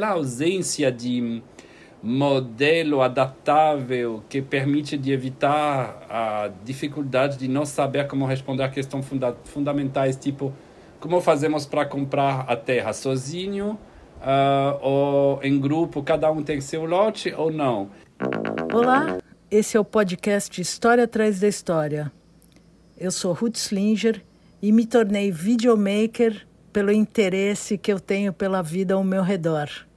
a ausência de modelo adaptável que permite de evitar a dificuldade de não saber como responder a questões funda fundamentais, tipo como fazemos para comprar a terra sozinho uh, ou em grupo, cada um tem seu lote ou não. Olá, esse é o podcast História Atrás da História. Eu sou Ruth Slinger e me tornei videomaker pelo interesse que eu tenho pela vida ao meu redor.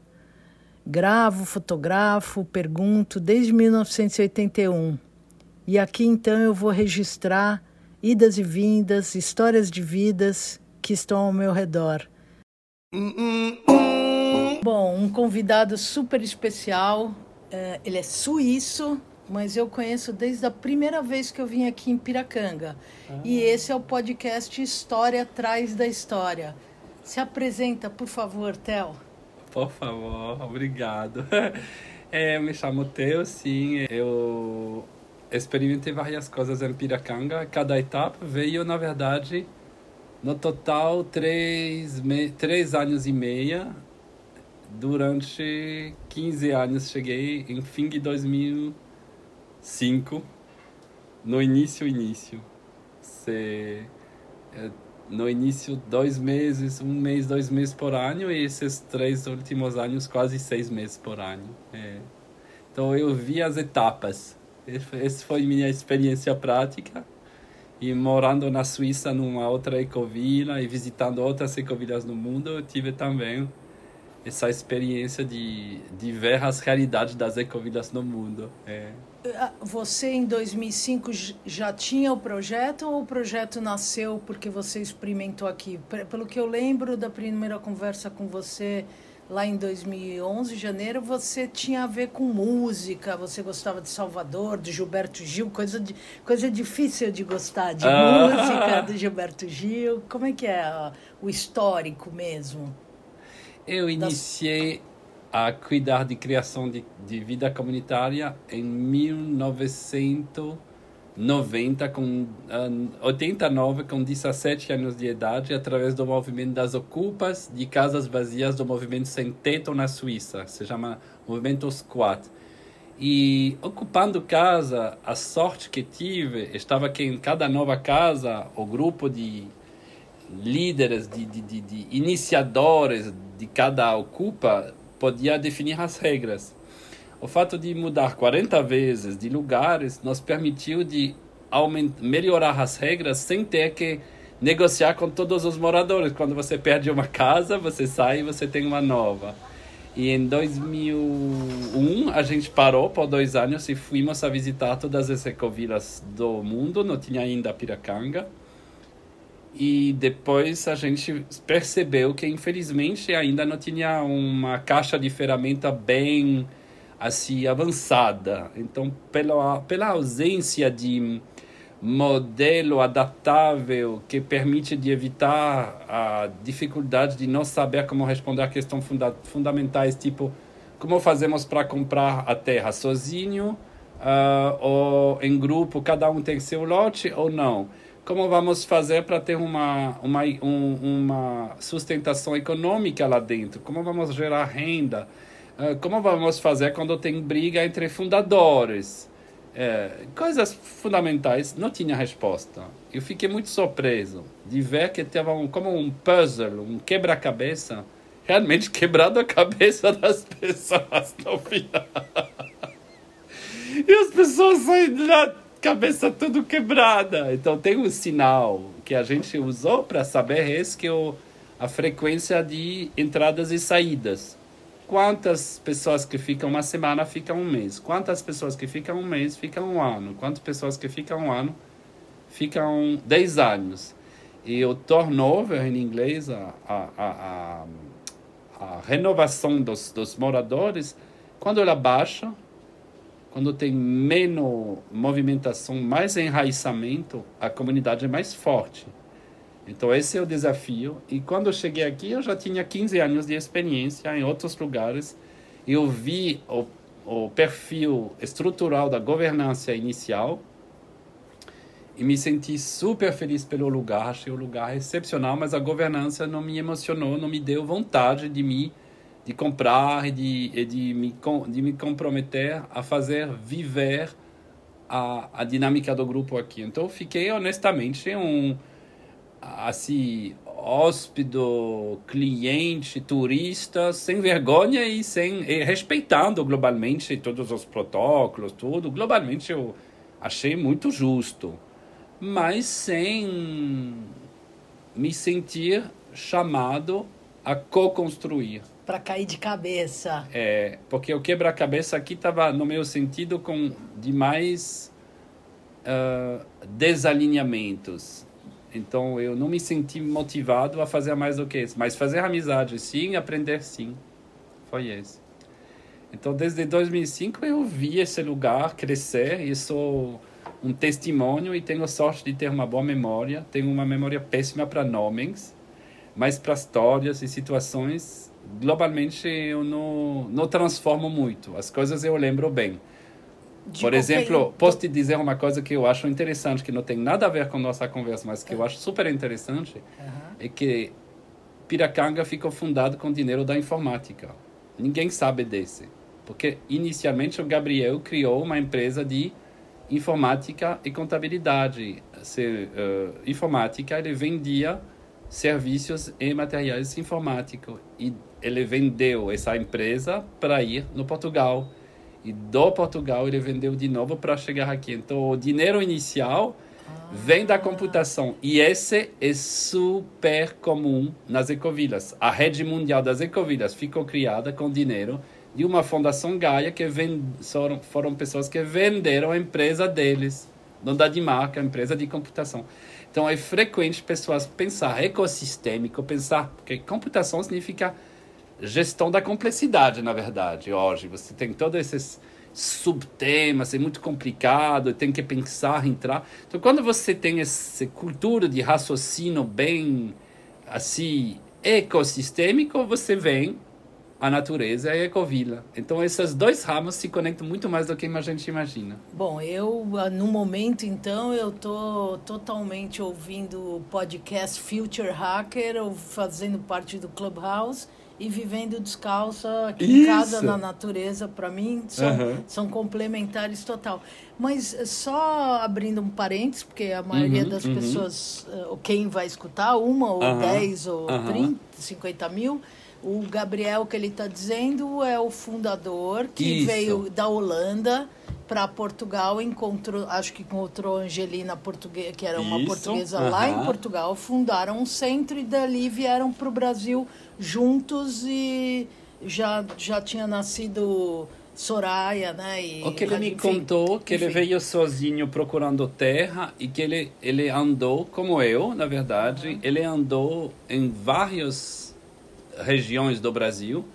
Gravo, fotografo, pergunto desde 1981. E aqui então eu vou registrar idas e vindas, histórias de vidas que estão ao meu redor. Bom, um convidado super especial. É, ele é suíço, mas eu conheço desde a primeira vez que eu vim aqui em Piracanga. Ah. E esse é o podcast História Atrás da História. Se apresenta, por favor, Theo. Por favor, obrigado. É, me chamo Theo, sim. Eu experimentei várias coisas em Piracanga. Cada etapa veio, na verdade, no total, três, me... três anos e meia. Durante 15 anos, cheguei em fim de 2005, no início, início. Se no início dois meses, um mês, dois meses por ano e esses três últimos anos quase seis meses por ano. É. Então eu vi as etapas. Essa foi minha experiência prática. E morando na Suíça, numa outra ecovila e visitando outras ecovilas no mundo, eu tive também essa experiência de, de ver as realidades das ecovilas no mundo. É. Ah, você em 2005 já tinha o projeto ou o projeto nasceu porque você experimentou aqui? Pelo que eu lembro da primeira conversa com você lá em 2011, janeiro, você tinha a ver com música, você gostava de Salvador, de Gilberto Gil, coisa, de, coisa difícil de gostar de ah. música, do Gilberto Gil. Como é que é o histórico mesmo? Eu iniciei a cuidar de criação de, de vida comunitária em 1990, com uh, 89, com 17 anos de idade, através do movimento das ocupas de casas vazias do movimento Sem Teto na Suíça, se chama Movimento Squat. E ocupando casa, a sorte que tive estava que em cada nova casa, o grupo de líderes, de, de, de, de iniciadores de cada ocupa podia definir as regras. O fato de mudar 40 vezes de lugares nos permitiu de aumentar, melhorar as regras sem ter que negociar com todos os moradores. Quando você perde uma casa, você sai e você tem uma nova. E em 2001 a gente parou por dois anos e fomos a visitar todas as ecovilas do mundo. Não tinha ainda Piracanga. E depois a gente percebeu que, infelizmente, ainda não tinha uma caixa de ferramenta bem assim avançada. Então, pela, pela ausência de modelo adaptável que permite de evitar a dificuldade de não saber como responder a questões funda fundamentais, tipo como fazemos para comprar a terra? Sozinho uh, ou em grupo, cada um tem seu lote ou não como vamos fazer para ter uma, uma, um, uma sustentação econômica lá dentro? Como vamos gerar renda? Uh, como vamos fazer quando tem briga entre fundadores? É, coisas fundamentais, não tinha resposta. Eu fiquei muito surpreso de ver que teve um, como um puzzle, um quebra-cabeça, realmente quebrado a cabeça das pessoas no final. e as pessoas saem lá cabeça tudo quebrada. Então tem um sinal que a gente usou para saber esse que é a frequência de entradas e saídas. Quantas pessoas que ficam uma semana ficam um mês? Quantas pessoas que ficam um mês ficam um ano? Quantas pessoas que ficam um ano ficam dez anos? E o turnover em inglês, a, a, a, a renovação dos, dos moradores, quando ela baixa, quando tem menos movimentação, mais enraizamento, a comunidade é mais forte. Então esse é o desafio. E quando eu cheguei aqui, eu já tinha 15 anos de experiência em outros lugares. Eu vi o, o perfil estrutural da governança inicial e me senti super feliz pelo lugar. Achei o lugar excepcional, mas a governança não me emocionou, não me deu vontade de me de comprar e de, e de, me, de me comprometer a fazer viver a, a dinâmica do grupo aqui. Então, fiquei honestamente um assim hóspede, cliente, turista, sem vergonha e sem e respeitando globalmente todos os protocolos, tudo. Globalmente eu achei muito justo, mas sem me sentir chamado a co-construir. Para cair de cabeça. É, porque o quebra-cabeça aqui estava, no meu sentido, com demais uh, desalinhamentos então eu não me senti motivado a fazer mais do que isso. Mas fazer amizade sim, aprender sim. Foi isso. Então desde 2005 eu vi esse lugar crescer e sou um testemunho e tenho sorte de ter uma boa memória. Tenho uma memória péssima para nomes, mas para histórias e situações, globalmente eu não, não transformo muito. As coisas eu lembro bem. De Por exemplo, posso te dizer uma coisa que eu acho interessante, que não tem nada a ver com nossa conversa, mas que eu acho super interessante, uhum. é que Piracanga ficou fundado com dinheiro da informática. Ninguém sabe desse. Porque inicialmente o Gabriel criou uma empresa de informática e contabilidade. Se, uh, informática, ele vendia serviços e materiais informáticos. E ele vendeu essa empresa para ir no Portugal e do Portugal ele vendeu de novo para chegar aqui. Então o dinheiro inicial vem da computação e esse é super comum nas ecovilas. A rede mundial das ecovilas ficou criada com dinheiro de uma fundação Gaia que vend... foram, pessoas que venderam a empresa deles, não da de marca, a empresa de computação. Então é frequente pessoas pensar ecossistêmico, pensar porque computação significa gestão da complexidade, na verdade, hoje. Você tem todos esses subtemas, é muito complicado, tem que pensar, entrar. Então, quando você tem essa cultura de raciocínio bem, assim, ecossistêmico, você vem a natureza e a ecovila. Então, esses dois ramos se conectam muito mais do que a gente imagina. Bom, eu, ah, no momento, então, eu tô totalmente ouvindo o podcast Future Hacker, ou fazendo parte do Clubhouse, e vivendo descalça aqui Isso. em casa, na natureza, para mim, são, uhum. são complementares total. Mas eh, só abrindo um parênteses, porque a maioria uhum, das uhum. pessoas, uh, quem vai escutar, uma ou dez ou trinta, cinquenta mil, o Gabriel que ele está dizendo é o fundador que Isso. veio da Holanda para Portugal, encontrou, acho que encontrou Angelina portuguesa, que era uma Isso. portuguesa uhum. lá em Portugal, fundaram um centro e dali vieram para o Brasil juntos e já, já tinha nascido Soraya, né? E, o que ele me enfim, contou que enfim. ele veio sozinho procurando terra e que ele, ele andou, como eu, na verdade, uhum. ele andou em várias regiões do Brasil,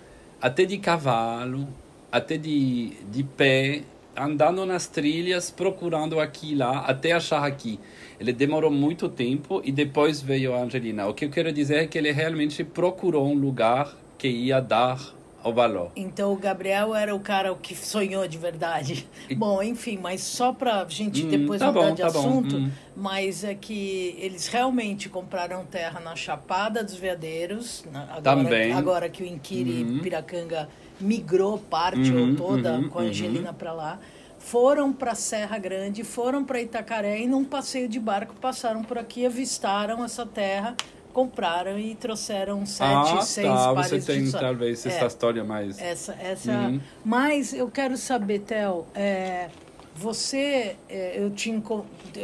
até de cavalo, até de, de pé, andando nas trilhas, procurando aqui e lá, até achar aqui. Ele demorou muito tempo e depois veio a Angelina. O que eu quero dizer é que ele realmente procurou um lugar que ia dar Então o Gabriel era o cara que sonhou de verdade. E... Bom, enfim, mas só para a gente hum, depois tá mudar bom, de tá assunto, hum. mas é que eles realmente compraram terra na Chapada dos Veadeiros, agora, Também. agora que o Inquiri hum. Piracanga migrou parte ou uhum, toda uhum, com a Angelina uhum. para lá foram para Serra Grande, foram para Itacaré e num passeio de barco passaram por aqui, avistaram essa terra, compraram e trouxeram sete, ah, seis tá. pares Você tem de talvez essa é, história mais. Essa, essa. Uhum. Mas eu quero saber, Theo, é, você, é, eu te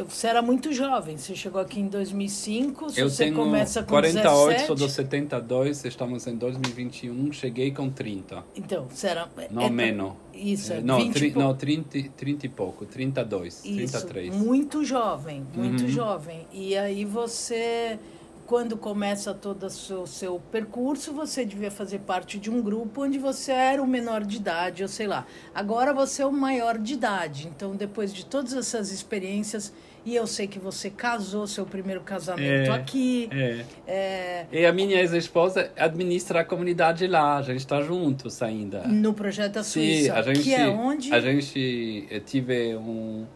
você era muito jovem, você chegou aqui em 2005, se eu você tenho começa com 48, 17... sou do 72, estamos em 2021, cheguei com 30. Então, você era... Não, é, menos. Isso, é, não, 20 tri, pou... não 30, 30 e pouco, 32, Isso, 33. muito jovem, muito uhum. jovem. E aí você quando começa todo o seu, seu, percurso, você devia fazer parte de um grupo onde você era o menor de idade, ou sei lá. Agora você é o maior de idade. Então, depois de todas essas experiências, e eu sei que você casou seu primeiro casamento é, aqui. É. é. E a minha ex-esposa administra a comunidade lá. A gente está juntos ainda. No projeto da Suíça. Sim, a gente, que é onde? A gente tive um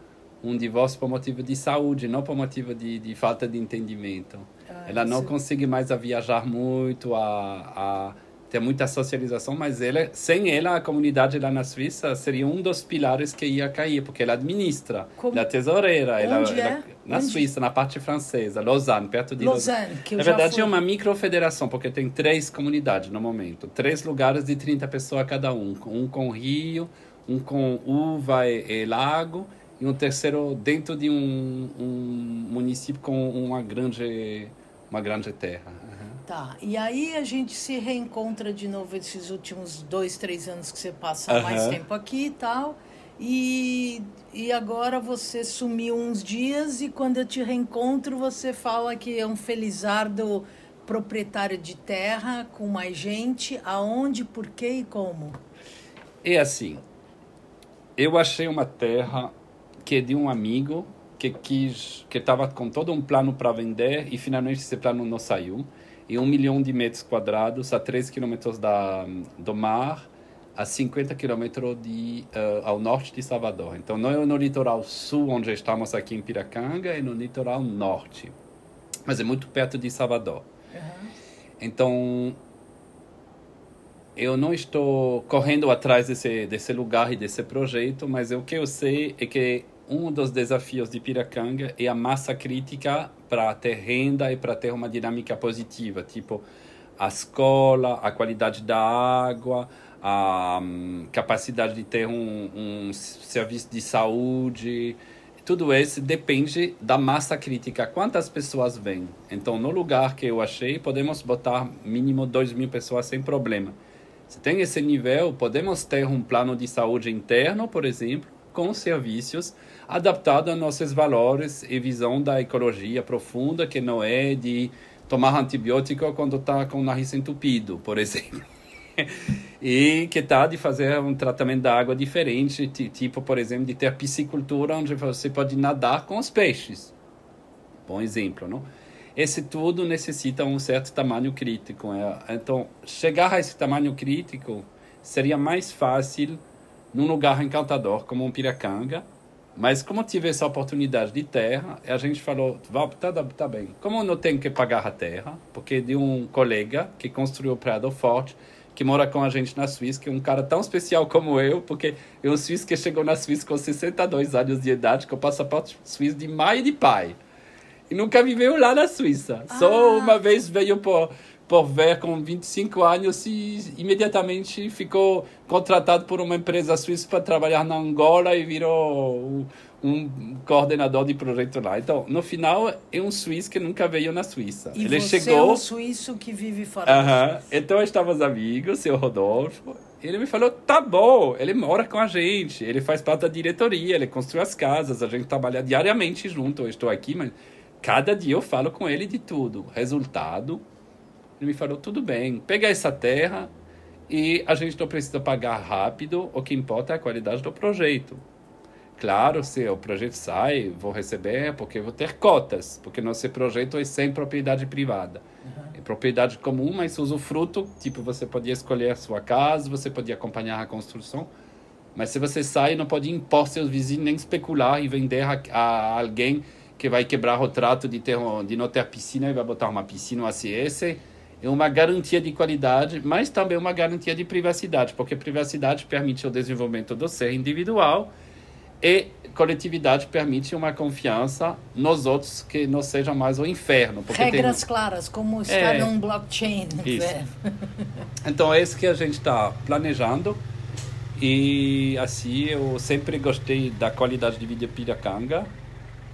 um divórcio por motivo de saúde, não por motivo de, de falta de entendimento. Ela não consegue mais a viajar muito, a, a tem muita socialização, mas ela, sem ela, a comunidade lá na Suíça seria um dos pilares que ia cair, porque ela administra, Como? ela é tesoureira. Ela, Onde ela, é? na Onde? Suíça, na parte francesa, Lausanne, perto de Lausanne, Lausanne. que Na verdade, fui. é uma microfederação, porque tem três comunidades no momento. Três lugares de 30 pessoas cada um. Um com rio, um com uva e, e lago, e um terceiro dentro de um, um município com uma grande, uma grande terra. Uhum. Tá, e aí a gente se reencontra de novo esses últimos dois, três anos que você passa Aham. mais tempo aqui e tal. E, e agora você sumiu uns dias e quando eu te reencontro você fala que é um felizardo proprietário de terra com mais gente. Aonde, por quê e como? É assim, eu achei uma terra que é de um amigo que quis, que estava com todo um plano para vender e finalmente esse plano não saiu. E um milhão de metros quadrados a 3 quilômetros da, do mar, a 50 quilômetros de, uh, ao norte de Salvador. Então, não é no litoral sul, onde estamos aqui em Piracanga, é no litoral norte. Mas é muito perto de Salvador. Então, eu não estou correndo atrás desse, desse lugar e desse projeto, mas o que eu sei é que um dos desafios de Piracanga é a massa crítica para ter renda e para ter uma dinâmica positiva, tipo a escola, a qualidade da água, a hum, capacidade de ter um, um serviço de saúde. Tudo isso depende da massa crítica, quantas pessoas vêm. Então, no lugar que eu achei, podemos botar mínimo 2 mil pessoas sem problema. Se tem esse nível, podemos ter um plano de saúde interno, por exemplo, com serviços adaptados a nossos valores e visão da ecologia profunda, que não é de tomar antibiótico quando está com o nariz entupido, por exemplo. e que está de fazer um tratamento da água diferente, tipo, por exemplo, de ter piscicultura onde você pode nadar com os peixes. Bom exemplo, não? Esse tudo necessita um certo tamanho crítico. É? Então, chegar a esse tamanho crítico seria mais fácil num lugar encantador como um Piracanga, mas como tive essa oportunidade de terra, a gente falou, tá, tá bem, como não tem que pagar a terra, porque de um colega que construiu o Prado Forte, que mora com a gente na Suíça, que é um cara tão especial como eu, porque é um suíço que chegou na Suíça com 62 anos de idade, com passaporte suíço de mãe e de pai. E nunca viveu lá na Suíça. Ah. Só uma vez veio por, por ver com 25 anos e imediatamente ficou contratado por uma empresa suíça para trabalhar na Angola e virou um coordenador de projeto lá. Então, no final, é um suíço que nunca veio na Suíça. E Ele você chegou. é um suíço que vive fora da -huh. Então, estávamos amigos, seu Rodolfo. Ele me falou: tá bom, ele mora com a gente, ele faz parte da diretoria, ele construiu as casas, a gente trabalha diariamente junto. Eu estou aqui, mas cada dia eu falo com ele de tudo. Resultado, ele me falou: tudo bem, pega essa terra e a gente não precisa pagar rápido, o que importa é a qualidade do projeto. Claro, se o projeto sai, vou receber porque vou ter cotas, porque nosso projeto é sem propriedade privada. Uhum. É propriedade comum, mas usufruto, tipo, você podia escolher a sua casa, você podia acompanhar a construção, mas se você sai, não pode impor seus vizinhos, nem especular e vender a, a alguém que vai quebrar o trato de, ter, de não ter piscina e vai botar uma piscina, um ACS. É uma garantia de qualidade, mas também uma garantia de privacidade, porque privacidade permite o desenvolvimento do ser individual e coletividade permite uma confiança nos outros que não seja mais o inferno. Regras tem... claras, como está é, num blockchain. Isso. É. Então é isso que a gente está planejando e assim eu sempre gostei da qualidade de vida Piracanga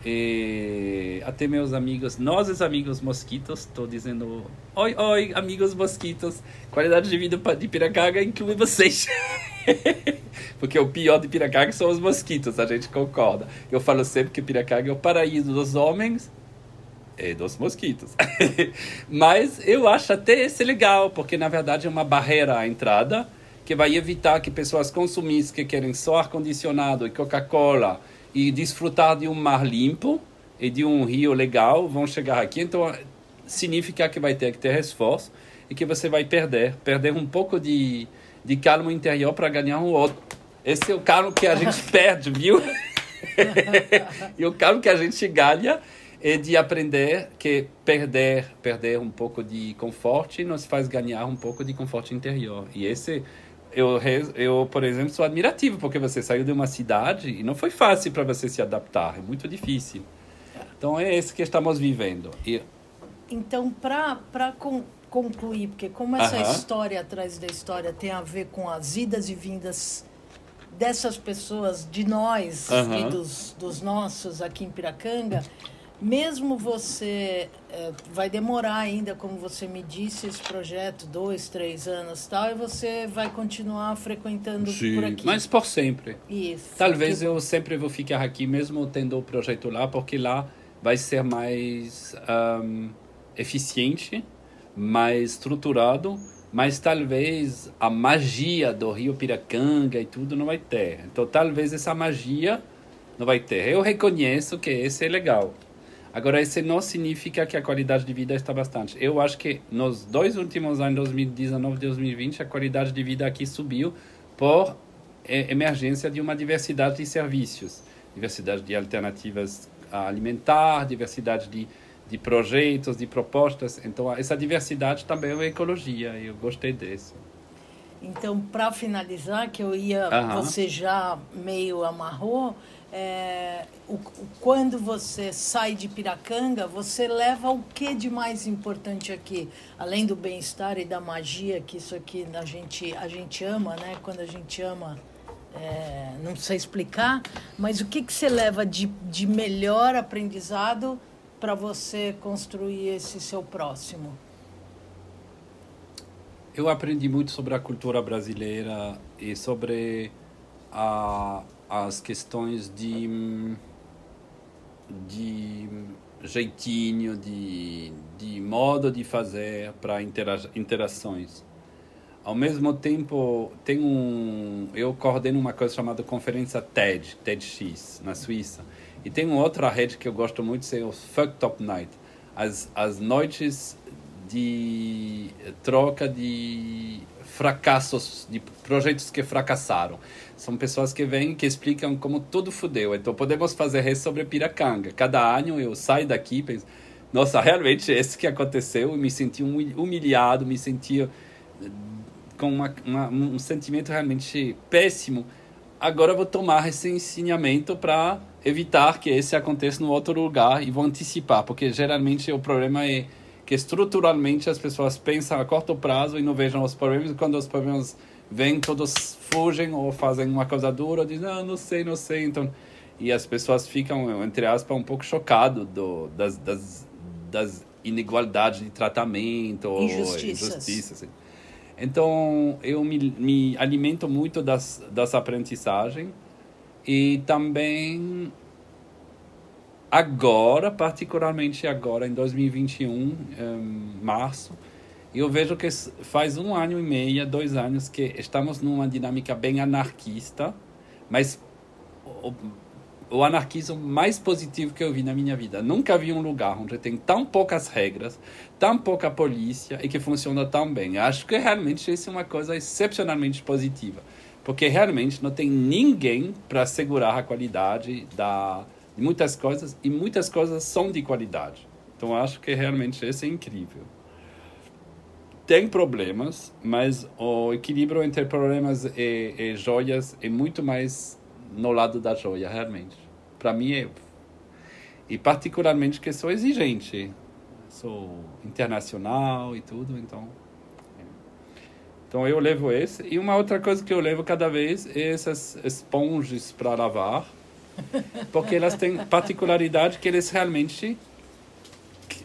e até meus amigos, nossos amigos mosquitos, estou dizendo oi, oi, amigos mosquitos, qualidade de vida de Piracanga inclui vocês. Porque o pior de Piracanga são os mosquitos, a gente concorda. Eu falo sempre que Piracanga é o paraíso dos homens e dos mosquitos. Mas eu acho até esse legal, porque na verdade é uma barreira à entrada que vai evitar que pessoas consumistas que querem só ar-condicionado e Coca-Cola e desfrutar de um mar limpo e de um rio legal vão chegar aqui. Então significa que vai ter que ter esforço e que você vai perder, perder um pouco de de calmo interior para ganhar um outro. Esse é o calmo que a gente perde, viu? e o calmo que a gente ganha e de aprender que perder perder um pouco de conforto nos faz ganhar um pouco de conforto interior. E esse eu, eu, por exemplo, sou admirativo porque você saiu de uma cidade e não foi fácil para você se adaptar, é muito difícil. Então é esse que estamos vivendo. E... Então, para concluir, porque como essa uh -huh. história atrás da história tem a ver com as idas e vindas dessas pessoas, de nós uh -huh. e dos, dos nossos aqui em Piracanga, mesmo você é, vai demorar ainda, como você me disse, esse projeto, dois, três anos tal, e você vai continuar frequentando Sim, por aqui. Mas por sempre. Isso. Talvez eu sempre vou ficar aqui, mesmo tendo o projeto lá, porque lá vai ser mais um, eficiente, mais estruturado, mas talvez a magia do Rio Piracanga e tudo não vai ter. Então talvez essa magia não vai ter. Eu reconheço que esse é legal. Agora, isso não significa que a qualidade de vida está bastante. Eu acho que nos dois últimos anos, 2019 e 2020, a qualidade de vida aqui subiu por emergência de uma diversidade de serviços, diversidade de alternativas alimentar, diversidade de de projetos, de propostas. Então, essa diversidade também é ecologia, e eu gostei disso. Então, para finalizar, que eu ia, uhum. você já meio amarrou, é, o, quando você sai de Piracanga, você leva o que de mais importante aqui? Além do bem-estar e da magia, que isso aqui a gente, a gente ama, né? Quando a gente ama, é, não sei explicar, mas o que, que você leva de, de melhor aprendizado para você construir esse seu próximo? Eu aprendi muito sobre a cultura brasileira e sobre a, as questões de, de jeitinho, de, de modo de fazer para intera interações. Ao mesmo tempo, tem um, eu coordeno uma coisa chamada Conferência TED, TEDx, na Suíça e tem uma outra rede que eu gosto muito, é o Fuck Top Night. As, as noites de troca de fracassos, de projetos que fracassaram. São pessoas que vêm que explicam como tudo fudeu. Então podemos fazer isso sobre Piracanga. Cada ano eu saio daqui e penso, nossa, realmente esse que aconteceu, eu me senti humilhado, me senti eh, com uma, uma, um sentimento realmente péssimo. Agora vou tomar esse ensinamento para evitar que esse aconteça no outro lugar e vão antecipar, porque geralmente o problema é que estruturalmente as pessoas pensam a curto prazo e não vejam os problemas, e quando os problemas vêm, todos fugem ou fazem uma coisa dura, dizem, ah, não sei, não sei, então... E as pessoas ficam, entre aspas, um pouco chocadas do, das, das, das inigualdades de tratamento, injustiças. injustiças. Assim. Então, eu me, me alimento muito das, das aprendizagens e também agora, particularmente agora, em 2021, em março, eu vejo que faz um ano e meio, dois anos, que estamos numa dinâmica bem anarquista, mas o, o anarquismo mais positivo que eu vi na minha vida. Nunca vi um lugar onde tem tão poucas regras, tão pouca polícia e que funciona tão bem. Acho que realmente isso é uma coisa excepcionalmente positiva porque realmente não tem ninguém para assegurar a qualidade da, de muitas coisas e muitas coisas são de qualidade. Então acho que realmente isso é incrível. Tem problemas, mas o equilíbrio entre problemas e, e joias é muito mais no lado da joia, realmente. Para mim é. E particularmente que sou exigente. Sou internacional e tudo, então então eu levo esse. E uma outra coisa que eu levo cada vez é essas esponjas para lavar. Porque elas têm particularidade que eles realmente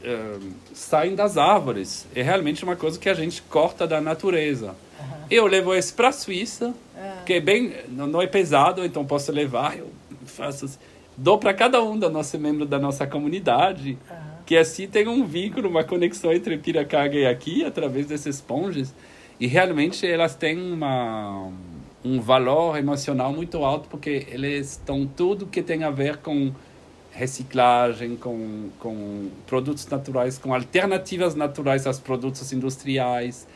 uh, saem das árvores. É realmente uma coisa que a gente corta da natureza. Uhum. Eu levo esse para a Suíça, uhum. que é bem, não é pesado, então posso levar. Eu faço assim, dou para cada um da nossa membro da nossa comunidade, uhum. que assim tem um vínculo, uma conexão entre Piracanga e aqui através desses esponjas. E realmente elas têm uma, um valor emocional muito alto porque eles estão tudo que tem a ver com reciclagem, com, com produtos naturais, com alternativas naturais aos produtos industriais.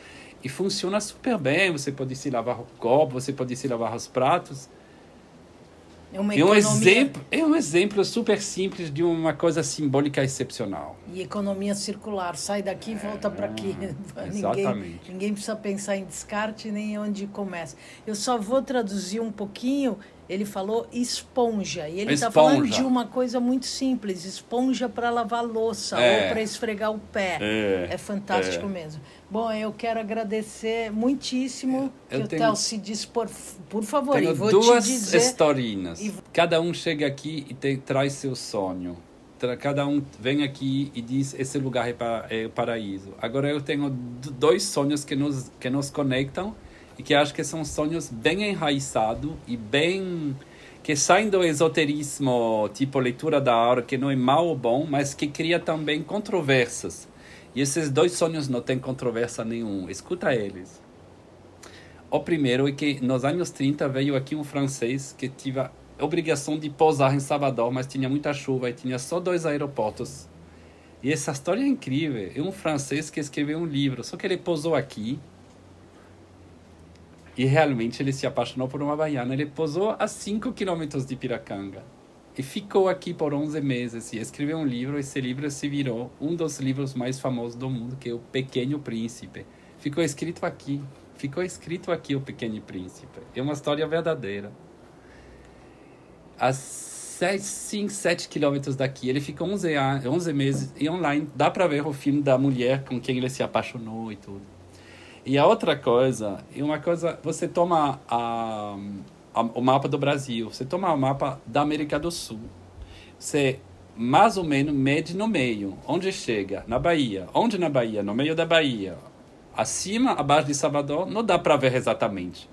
E funciona super bem. Você pode se lavar o copo, você pode se lavar os pratos. É, uma é um economia- exemplo, é um exemplo super simples de uma coisa simbólica excepcional. E economia circular, sai daqui e volta para aqui. ninguém, É, exatamente. ninguém precisa pensar em descarte nem onde começa. Eu só vou traduzir um pouquinho. Ele falou esponja. E ele está falando de uma coisa muito simples: esponja para lavar louça É. ou para esfregar o pé. É, fantástico mesmo. Bom, eu quero agradecer muitíssimo Eu que o tenho- Theo se dispor. Por favor, Tenho e vou duas te dizer. historinhas. e- Cada um chega aqui e te- traz seu sonho. Cada um vem aqui e diz esse lugar é, pa- é o paraíso. Agora eu tenho dois sonhos que nos que nos conectam e que acho que são sonhos bem enraizados e bem que saem do esoterismo, tipo leitura da aura, que não é mal ou bom, mas que cria também controvérsias. E esses dois sonhos não têm controvérsia nenhum. Escuta eles. O primeiro é que nos anos 30 veio aqui um francês que tinha a obrigação de pousar em Salvador, mas tinha muita chuva e tinha só dois aeroportos. E essa história é incrível. É um francês que escreveu um livro, só que ele pousou aqui. E realmente ele se apaixonou por uma baiana. Ele pousou a 5 quilômetros de Piracanga. E ficou aqui por 11 meses e escreveu um livro. Esse livro se virou um dos livros mais famosos do mundo, que é O Pequeno Príncipe. Ficou escrito aqui. Ficou escrito aqui O Pequeno Príncipe. É uma história verdadeira. A 5, 7 quilômetros daqui, ele ficou 11, a- 11 meses e online dá para ver o filme da mulher com quem ele se apaixonou e tudo. E a outra coisa, é uma coisa, você toma a, a- o mapa do Brasil, você toma o mapa da América do Sul. Você mais ou menos mede no meio, onde chega, na Bahia. Onde na Bahia? No meio da Bahia. Acima, abaixo de Salvador, não dá para ver exatamente.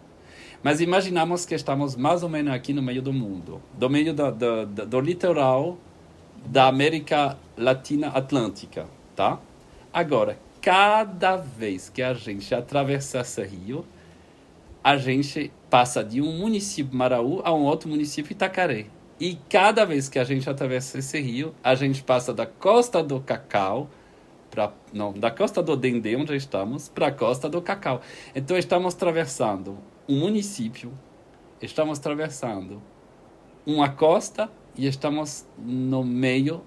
Mas imaginamos que estamos mais ou menos aqui no meio do mundo, do meio do, do, do, do litoral da América Latina Atlântica, tá? Agora, cada vez que a gente atravessa esse rio, a gente passa de um município Maraú a um outro município Itacaré. E cada vez que a gente atravessa esse rio, a gente passa da costa do Cacau pra, não, da costa do Dendê, onde estamos, para a costa do Cacau. Então estamos atravessando um município, estamos atravessando uma costa e estamos no meio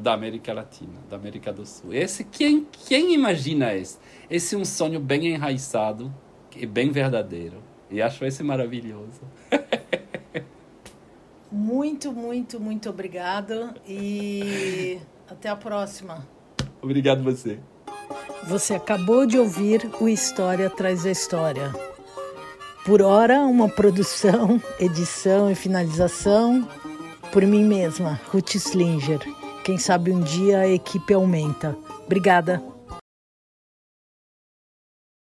da América Latina, da América do Sul. Esse quem quem imagina esse? Esse é um sonho bem enraizado e bem verdadeiro. E acho esse maravilhoso. Muito, muito, muito obrigado e até a próxima. Obrigado você. Você acabou de ouvir o História Traz a História. Por hora, uma produção, edição e finalização por mim mesma, Ruth Slinger. Quem sabe um dia a equipe aumenta. Obrigada.